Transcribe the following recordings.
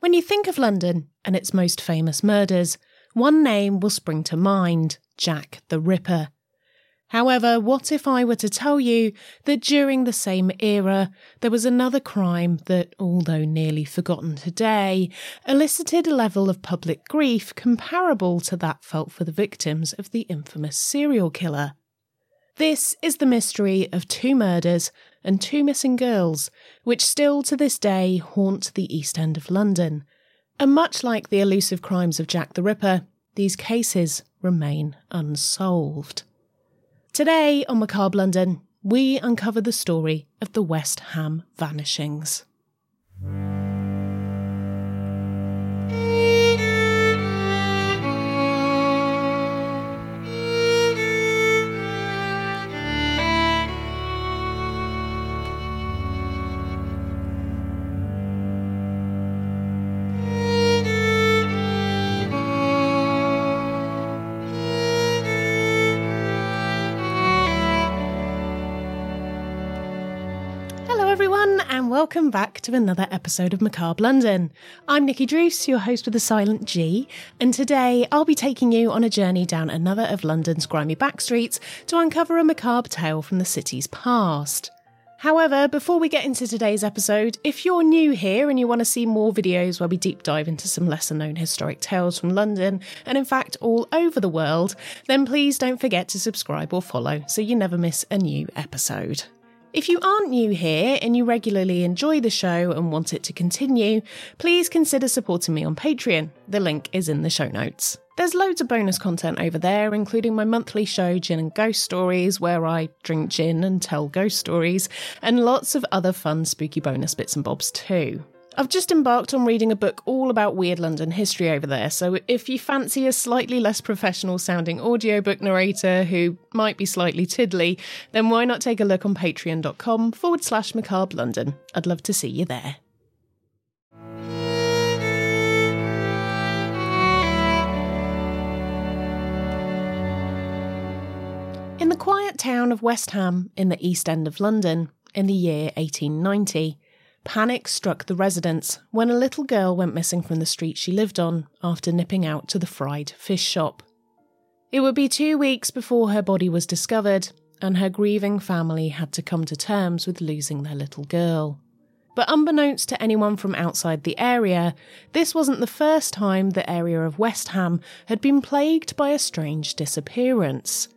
When you think of London and its most famous murders, one name will spring to mind Jack the Ripper. However, what if I were to tell you that during the same era, there was another crime that, although nearly forgotten today, elicited a level of public grief comparable to that felt for the victims of the infamous serial killer? This is the mystery of two murders and two missing girls, which still to this day haunt the East End of London. And much like the elusive crimes of Jack the Ripper, these cases remain unsolved. Today on Macabre London, we uncover the story of the West Ham vanishings. And welcome back to another episode of Macabre London. I'm Nikki Druce, your host with a silent G, and today I'll be taking you on a journey down another of London's grimy backstreets to uncover a macabre tale from the city's past. However, before we get into today's episode, if you're new here and you want to see more videos where we deep dive into some lesser known historic tales from London and in fact all over the world, then please don't forget to subscribe or follow so you never miss a new episode. If you aren't new here and you regularly enjoy the show and want it to continue, please consider supporting me on Patreon. The link is in the show notes. There's loads of bonus content over there, including my monthly show, Gin and Ghost Stories, where I drink gin and tell ghost stories, and lots of other fun, spooky bonus bits and bobs too. I've just embarked on reading a book all about weird London history over there, so if you fancy a slightly less professional sounding audiobook narrator who might be slightly tiddly, then why not take a look on patreon.com forward slash macabre London? I'd love to see you there. In the quiet town of West Ham, in the East End of London, in the year 1890, panic struck the residents when a little girl went missing from the street she lived on after nipping out to the fried fish shop. It would be two weeks before her body was discovered, and her grieving family had to come to terms with losing their little girl. But unbeknownst to anyone from outside the area, this wasn't the first time the area of West Ham had been plagued by a strange disappearance.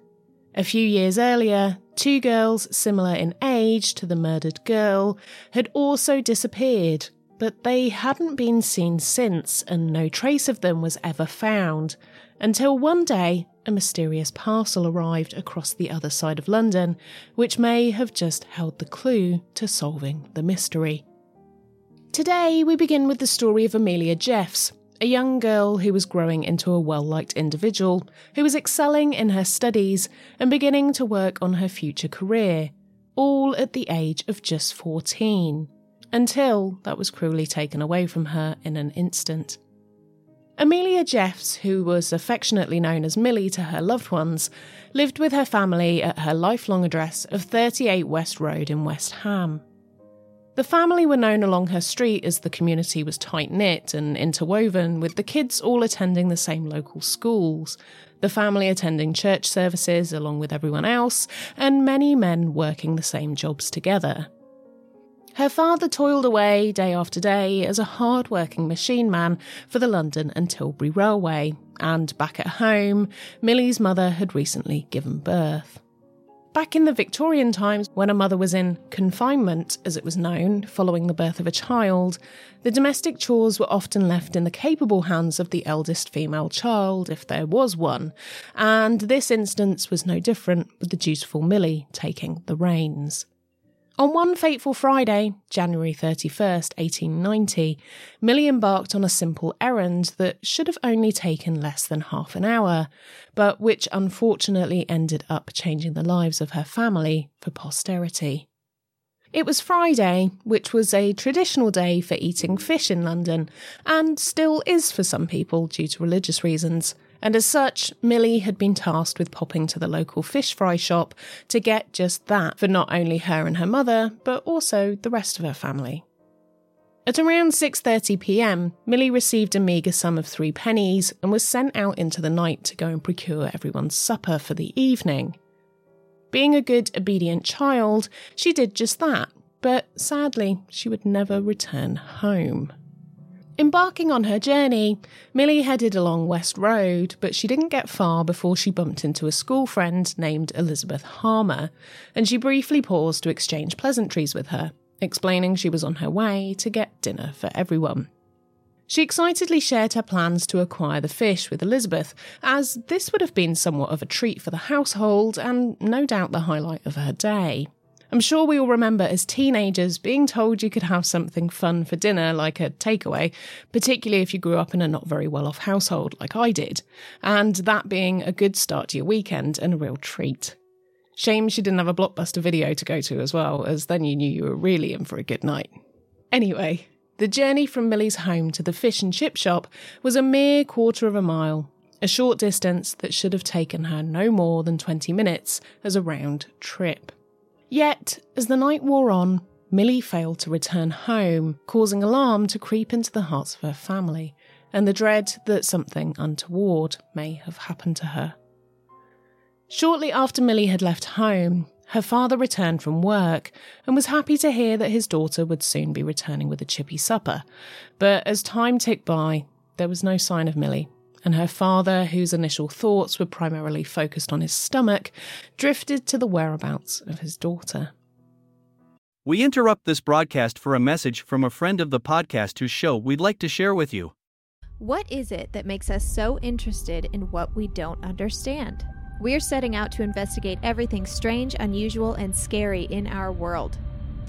A few years earlier, two girls similar in age to the murdered girl had also disappeared, but they hadn't been seen since, and no trace of them was ever found. Until one day, a mysterious parcel arrived across the other side of London, which may have just held the clue to solving the mystery. Today, we begin with the story of Amelia Jeffs, a young girl who was growing into a well liked individual who was excelling in her studies and beginning to work on her future career, all at the age of just 14, until that was cruelly taken away from her in an instant. Amelia Jeffs, who was affectionately known as Millie to her loved ones, lived with her family at her lifelong address of 38 West Road in West Ham. The family were known along her street as the community was tight knit and interwoven, with the kids all attending the same local schools, the family attending church services along with everyone else, and many men working the same jobs together. Her father toiled away day after day as a hard working machine man for the London and Tilbury Railway, and back at home, Millie's mother had recently given birth. Back in the Victorian times, when a mother was in confinement, as it was known, following the birth of a child, the domestic chores were often left in the capable hands of the eldest female child, if there was one, and this instance was no different with the dutiful Millie taking the reins. On one fateful Friday, January 31st, 1890, Millie embarked on a simple errand that should have only taken less than half an hour, but which unfortunately ended up changing the lives of her family for posterity. It was Friday, which was a traditional day for eating fish in London, and still is for some people due to religious reasons and as such, Millie had been tasked with popping to the local fish fry shop to get just that for not only her and her mother, but also the rest of her family. At around 6:30 p.m., Millie received a meagre sum of 3 pennies and was sent out into the night to go and procure everyone's supper for the evening. Being a good obedient child, she did just that, but sadly, she would never return home. Embarking on her journey, Millie headed along West Road, but she didn't get far before she bumped into a school friend named Elizabeth Harmer, and she briefly paused to exchange pleasantries with her, explaining she was on her way to get dinner for everyone. She excitedly shared her plans to acquire the fish with Elizabeth, as this would have been somewhat of a treat for the household and no doubt the highlight of her day. I'm sure we all remember as teenagers being told you could have something fun for dinner, like a takeaway, particularly if you grew up in a not very well off household, like I did, and that being a good start to your weekend and a real treat. Shame she didn't have a blockbuster video to go to as well, as then you knew you were really in for a good night. Anyway, the journey from Millie's home to the fish and chip shop was a mere quarter of a mile, a short distance that should have taken her no more than 20 minutes as a round trip. Yet, as the night wore on, Millie failed to return home, causing alarm to creep into the hearts of her family and the dread that something untoward may have happened to her. Shortly after Millie had left home, her father returned from work and was happy to hear that his daughter would soon be returning with a chippy supper. But as time ticked by, there was no sign of Millie and her father, whose initial thoughts were primarily focused on his stomach, drifted to the whereabouts of his daughter. We interrupt this broadcast for a message from a friend of the podcast whose show we'd like to share with you. What is it that makes us so interested in what we don't understand? We're setting out to investigate everything strange, unusual, and scary in our world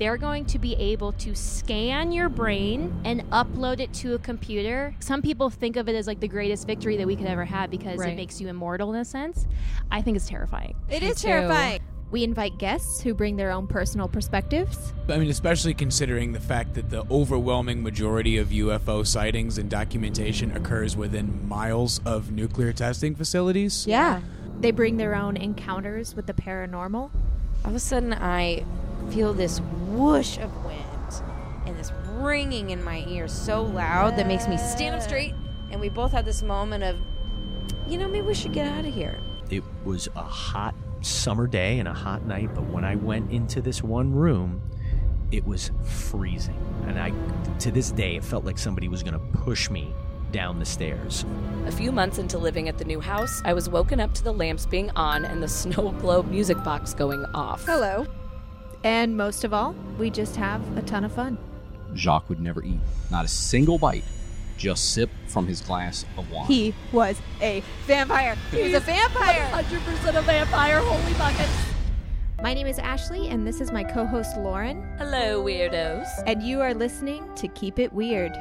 they're going to be able to scan your brain and upload it to a computer. Some people think of it as like the greatest victory that we could ever have because right. it makes you immortal in a sense. I think it's terrifying. It is terrifying. We invite guests who bring their own personal perspectives. I mean, especially considering the fact that the overwhelming majority of UFO sightings and documentation occurs within miles of nuclear testing facilities. Yeah. They bring their own encounters with the paranormal. All of a sudden, I feel this whoosh of wind and this ringing in my ears so loud that makes me stand up straight. And we both had this moment of, you know, maybe we should get out of here. It was a hot summer day and a hot night, but when I went into this one room, it was freezing. And I, to this day, it felt like somebody was going to push me down the stairs. A few months into living at the new house, I was woken up to the lamps being on and the snow globe music box going off. Hello. And most of all, we just have a ton of fun. Jacques would never eat, not a single bite, just sip from his glass of wine. He was a vampire. He was a vampire. 100% a vampire. Holy buckets. My name is Ashley, and this is my co host Lauren. Hello, weirdos. And you are listening to Keep It Weird.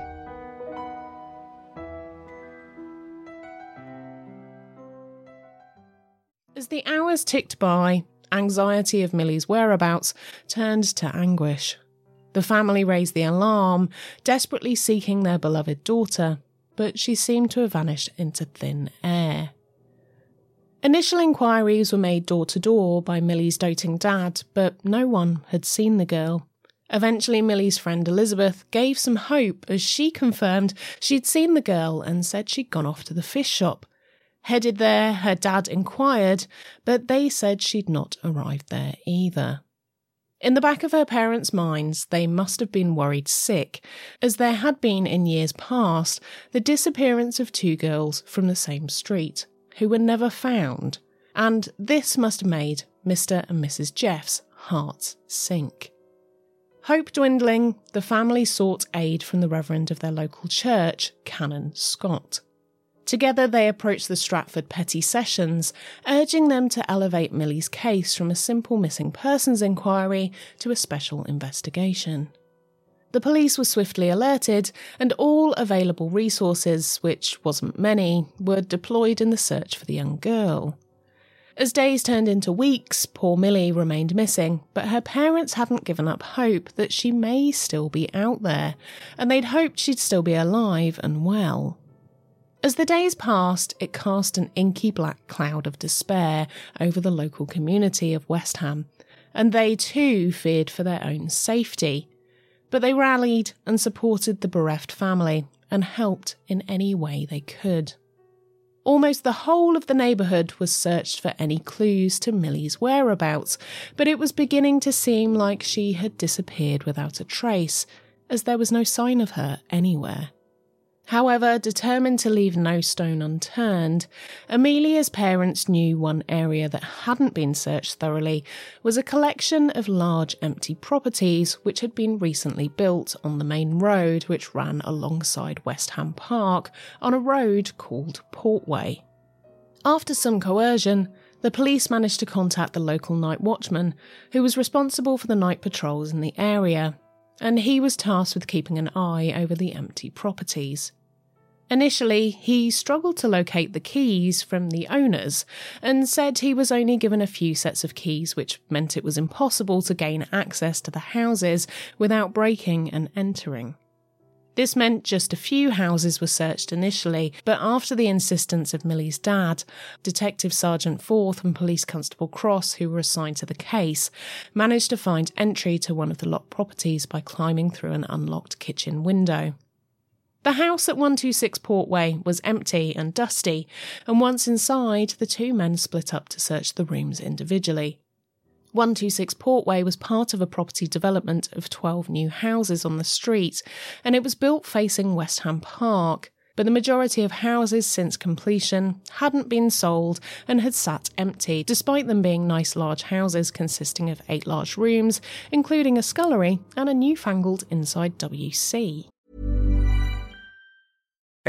As the hours ticked by, anxiety of Millie's whereabouts turned to anguish. The family raised the alarm, desperately seeking their beloved daughter, but she seemed to have vanished into thin air. Initial inquiries were made door to door by Millie's doting dad, but no one had seen the girl. Eventually, Millie's friend Elizabeth gave some hope as she confirmed she'd seen the girl and said she'd gone off to the fish shop. Headed there, her dad inquired, but they said she'd not arrived there either. In the back of her parents' minds, they must have been worried sick, as there had been in years past the disappearance of two girls from the same street, who were never found, and this must have made Mr. and Mrs. Jeff's hearts sink. Hope dwindling, the family sought aid from the Reverend of their local church, Canon Scott. Together, they approached the Stratford Petty Sessions, urging them to elevate Millie's case from a simple missing persons inquiry to a special investigation. The police were swiftly alerted, and all available resources, which wasn't many, were deployed in the search for the young girl. As days turned into weeks, poor Millie remained missing, but her parents hadn't given up hope that she may still be out there, and they'd hoped she'd still be alive and well. As the days passed, it cast an inky black cloud of despair over the local community of West Ham, and they too feared for their own safety. But they rallied and supported the bereft family and helped in any way they could. Almost the whole of the neighbourhood was searched for any clues to Millie's whereabouts, but it was beginning to seem like she had disappeared without a trace, as there was no sign of her anywhere. However, determined to leave no stone unturned, Amelia's parents knew one area that hadn't been searched thoroughly was a collection of large empty properties which had been recently built on the main road which ran alongside West Ham Park on a road called Portway. After some coercion, the police managed to contact the local night watchman, who was responsible for the night patrols in the area, and he was tasked with keeping an eye over the empty properties. Initially, he struggled to locate the keys from the owners and said he was only given a few sets of keys, which meant it was impossible to gain access to the houses without breaking and entering. This meant just a few houses were searched initially, but after the insistence of Millie's dad, Detective Sergeant Forth and Police Constable Cross, who were assigned to the case, managed to find entry to one of the locked properties by climbing through an unlocked kitchen window. The house at 126 Portway was empty and dusty, and once inside, the two men split up to search the rooms individually. 126 Portway was part of a property development of 12 new houses on the street, and it was built facing West Ham Park. But the majority of houses since completion hadn't been sold and had sat empty, despite them being nice large houses consisting of eight large rooms, including a scullery and a newfangled inside WC.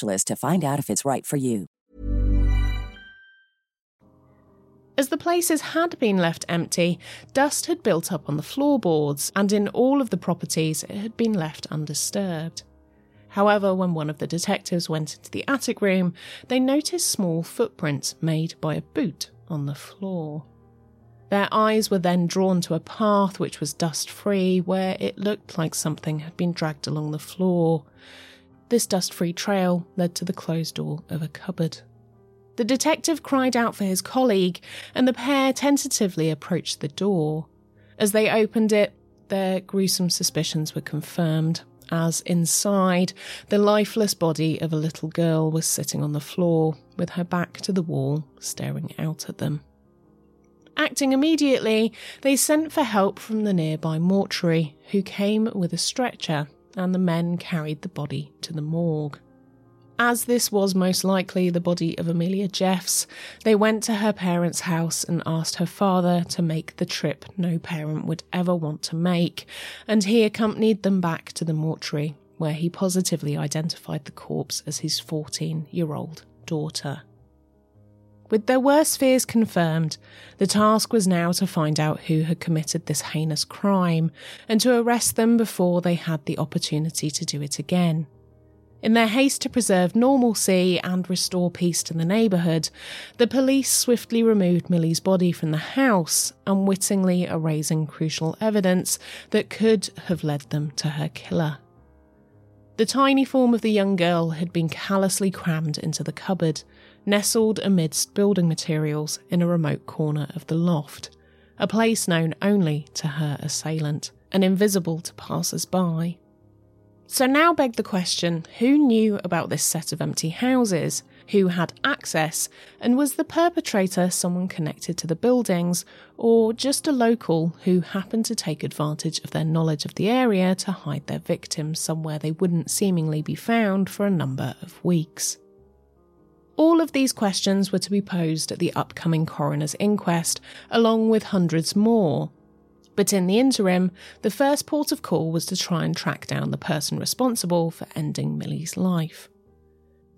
to find out if it's right for you. As the places had been left empty, dust had built up on the floorboards, and in all of the properties it had been left undisturbed. However, when one of the detectives went into the attic room, they noticed small footprints made by a boot on the floor. Their eyes were then drawn to a path which was dust free, where it looked like something had been dragged along the floor. This dust free trail led to the closed door of a cupboard. The detective cried out for his colleague, and the pair tentatively approached the door. As they opened it, their gruesome suspicions were confirmed, as inside, the lifeless body of a little girl was sitting on the floor, with her back to the wall, staring out at them. Acting immediately, they sent for help from the nearby mortuary, who came with a stretcher, and the men carried the body to the morgue. As this was most likely the body of Amelia Jeffs, they went to her parents' house and asked her father to make the trip no parent would ever want to make, and he accompanied them back to the mortuary, where he positively identified the corpse as his 14 year old daughter. With their worst fears confirmed, the task was now to find out who had committed this heinous crime and to arrest them before they had the opportunity to do it again. In their haste to preserve normalcy and restore peace to the neighbourhood, the police swiftly removed Millie's body from the house, unwittingly erasing crucial evidence that could have led them to her killer. The tiny form of the young girl had been callously crammed into the cupboard, nestled amidst building materials in a remote corner of the loft, a place known only to her assailant and invisible to passers by. So now begged the question who knew about this set of empty houses? Who had access? And was the perpetrator someone connected to the buildings, or just a local who happened to take advantage of their knowledge of the area to hide their victims somewhere they wouldn't seemingly be found for a number of weeks? All of these questions were to be posed at the upcoming coroner's inquest, along with hundreds more, but in the interim, the first port of call was to try and track down the person responsible for ending Millie's life.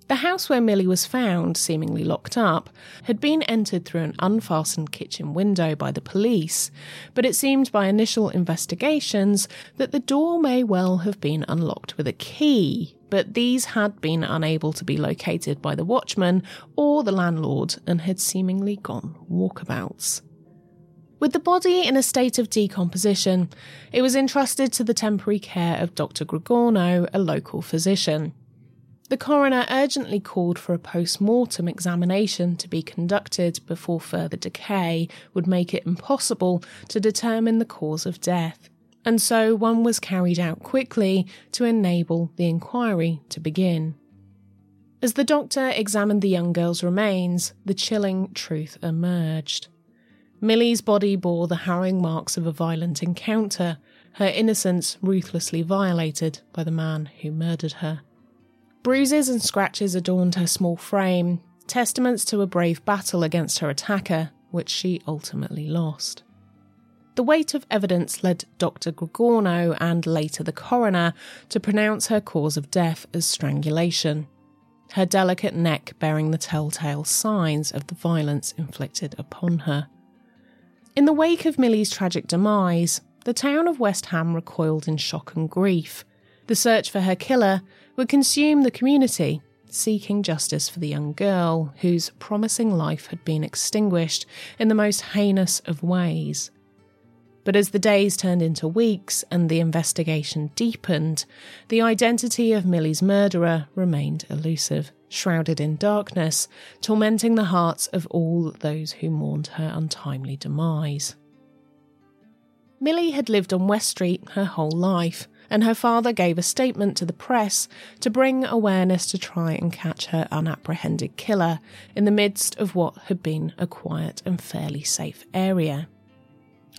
The house where Millie was found, seemingly locked up, had been entered through an unfastened kitchen window by the police, but it seemed by initial investigations that the door may well have been unlocked with a key, but these had been unable to be located by the watchman or the landlord and had seemingly gone walkabouts. With the body in a state of decomposition, it was entrusted to the temporary care of Dr. Grogono, a local physician. The coroner urgently called for a post mortem examination to be conducted before further decay would make it impossible to determine the cause of death, and so one was carried out quickly to enable the inquiry to begin. As the doctor examined the young girl's remains, the chilling truth emerged. Millie's body bore the harrowing marks of a violent encounter, her innocence ruthlessly violated by the man who murdered her. Bruises and scratches adorned her small frame, testaments to a brave battle against her attacker, which she ultimately lost. The weight of evidence led Dr. Grogono and later the coroner to pronounce her cause of death as strangulation, her delicate neck bearing the telltale signs of the violence inflicted upon her. In the wake of Millie's tragic demise, the town of West Ham recoiled in shock and grief. The search for her killer would consume the community, seeking justice for the young girl whose promising life had been extinguished in the most heinous of ways. But as the days turned into weeks and the investigation deepened, the identity of Millie's murderer remained elusive shrouded in darkness, tormenting the hearts of all those who mourned her untimely demise. Millie had lived on West Street her whole life, and her father gave a statement to the press to bring awareness to try and catch her unapprehended killer in the midst of what had been a quiet and fairly safe area.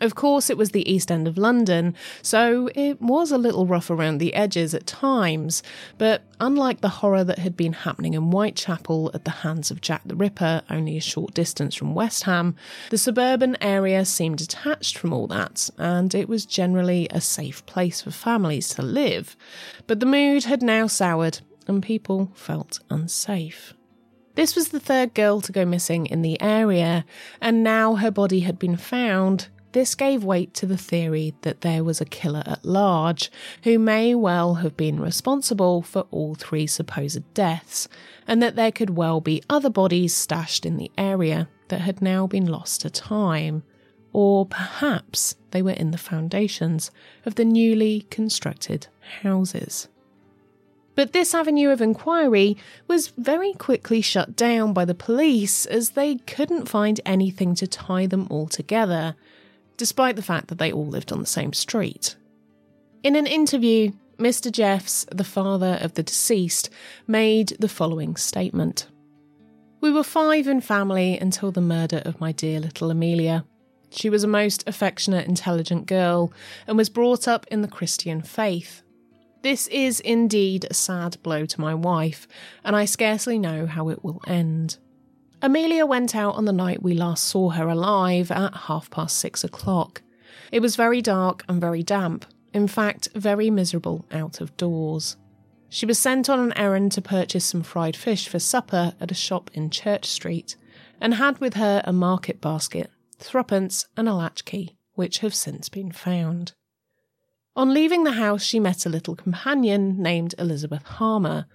Of course, it was the East End of London, so it was a little rough around the edges at times, but unlike the horror that had been happening in Whitechapel at the hands of Jack the Ripper, only a short distance from West Ham, the suburban area seemed detached from all that, and it was generally a safe place for families to live. But the mood had now soured, and people felt unsafe. This was the third girl to go missing in the area, and now her body had been found. This gave weight to the theory that there was a killer at large who may well have been responsible for all three supposed deaths, and that there could well be other bodies stashed in the area that had now been lost to time. Or perhaps they were in the foundations of the newly constructed houses. But this avenue of inquiry was very quickly shut down by the police as they couldn't find anything to tie them all together, despite the fact that they all lived on the same street. In an interview, Mr. Jeffs, the father of the deceased, made the following statement We were five in family until the murder of my dear little Amelia. She was a most affectionate, intelligent girl and was brought up in the Christian faith. This is indeed a sad blow to my wife, and I scarcely know how it will end. Amelia went out on the night we last saw her alive at half past six o'clock. It was very dark and very damp, in fact, very miserable out of doors. She was sent on an errand to purchase some fried fish for supper at a shop in Church Street, and had with her a market basket, threepence, and a latchkey, which have since been found. On leaving the house, she met a little companion named Elizabeth Harmer,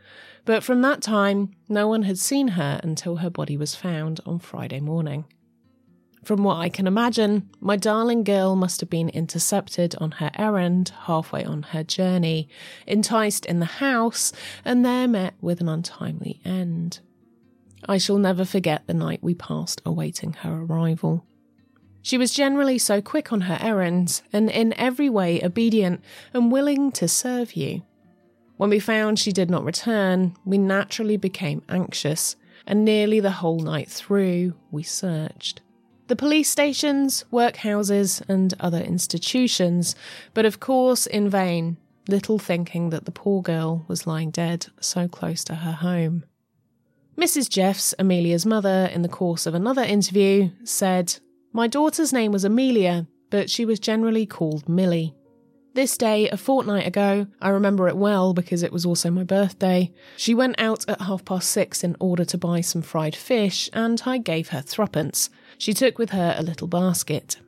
but from that time, no one had seen her until her body was found on Friday morning. From what I can imagine, my darling girl must have been intercepted on her errand halfway on her journey, enticed in the house, and there met with an untimely end. I shall never forget the night we passed awaiting her arrival. She was generally so quick on her errands and in every way obedient and willing to serve you. When we found she did not return, we naturally became anxious, and nearly the whole night through we searched. The police stations, workhouses, and other institutions, but of course in vain, little thinking that the poor girl was lying dead so close to her home. Mrs. Jeffs, Amelia's mother, in the course of another interview, said, my daughter's name was Amelia, but she was generally called Millie. This day, a fortnight ago, I remember it well because it was also my birthday. She went out at half past six in order to buy some fried fish, and I gave her threepence. She took with her a little basket.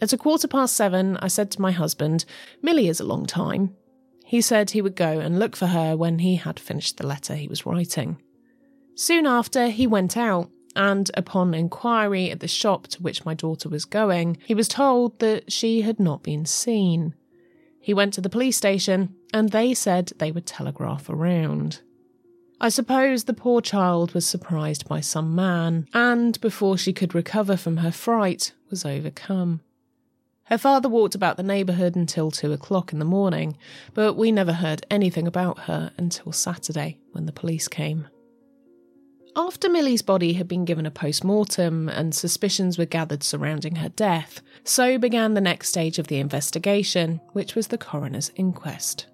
At a quarter past seven, I said to my husband, Millie is a long time. He said he would go and look for her when he had finished the letter he was writing. Soon after, he went out, and upon inquiry at the shop to which my daughter was going, he was told that she had not been seen. He went to the police station, and they said they would telegraph around. I suppose the poor child was surprised by some man, and before she could recover from her fright, was overcome. Her father walked about the neighbourhood until two o'clock in the morning, but we never heard anything about her until Saturday when the police came. After Millie's body had been given a post mortem and suspicions were gathered surrounding her death, so began the next stage of the investigation, which was the coroner's inquest.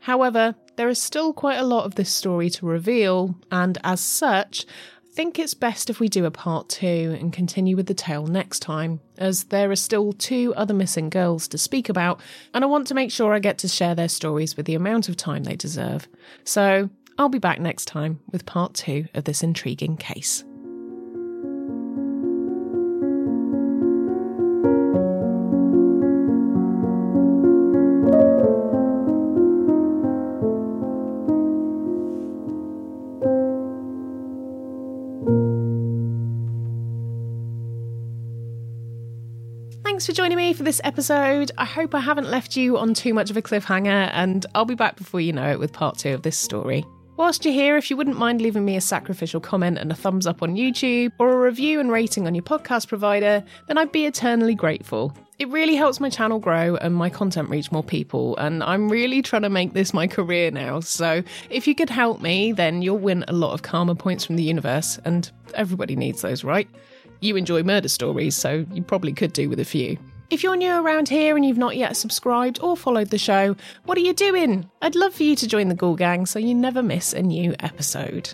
However, there is still quite a lot of this story to reveal, and as such, I think it's best if we do a part two and continue with the tale next time, as there are still two other missing girls to speak about, and I want to make sure I get to share their stories with the amount of time they deserve. So, I'll be back next time with part two of this intriguing case. Thanks for joining me for this episode. I hope I haven't left you on too much of a cliffhanger, and I'll be back before you know it with part two of this story. Whilst you're here, if you wouldn't mind leaving me a sacrificial comment and a thumbs up on YouTube, or a review and rating on your podcast provider, then I'd be eternally grateful. It really helps my channel grow and my content reach more people, and I'm really trying to make this my career now. So if you could help me, then you'll win a lot of karma points from the universe, and everybody needs those, right? You enjoy murder stories, so you probably could do with a few. If you're new around here and you've not yet subscribed or followed the show, what are you doing? I'd love for you to join the Ghoul Gang so you never miss a new episode.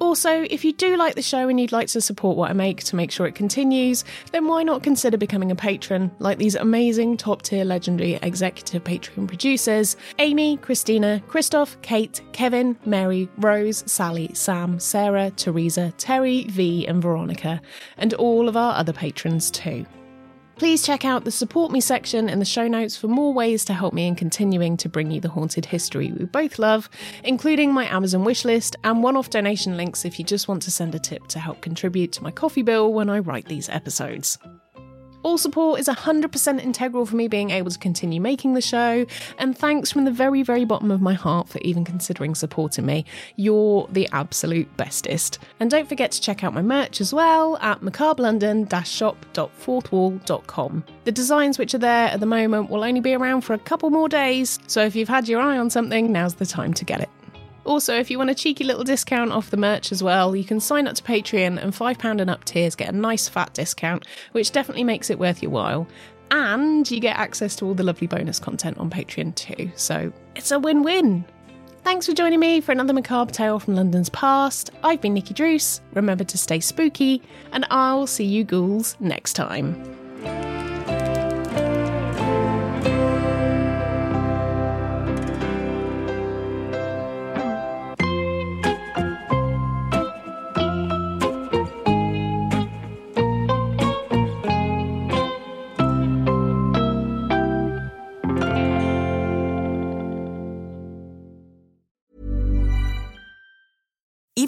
Also, if you do like the show and you'd like to support what I make to make sure it continues, then why not consider becoming a patron like these amazing top tier legendary executive Patreon producers Amy, Christina, Christophe, Kate, Kevin, Mary, Rose, Sally, Sam, Sarah, Teresa, Terri, Vee, and Veronica, and all of our other patrons too. Please check out the support me section in the show notes for more ways to help me in continuing to bring you the haunted history we both love, including my Amazon wishlist and one off donation links if you just want to send a tip to help contribute to my coffee bill when I write these episodes. All support is 100% integral for me being able to continue making the show, and thanks from the very, very bottom of my heart for even considering supporting me. You're the absolute bestest. And don't forget to check out my merch as well at macabrelondon-shop.fourthwall.com. The designs which are there at the moment will only be around for a couple more days, so if you've had your eye on something, now's the time to get it. Also, if you want a cheeky little discount off the merch as well, you can sign up to Patreon and £5 and up tiers get a nice fat discount, which definitely makes it worth your while. And you get access to all the lovely bonus content on Patreon too. So it's a win win. Thanks for joining me for another macabre tale from London's past. I've been Nikki Druce. Remember to stay spooky, and I'll see you ghouls next time.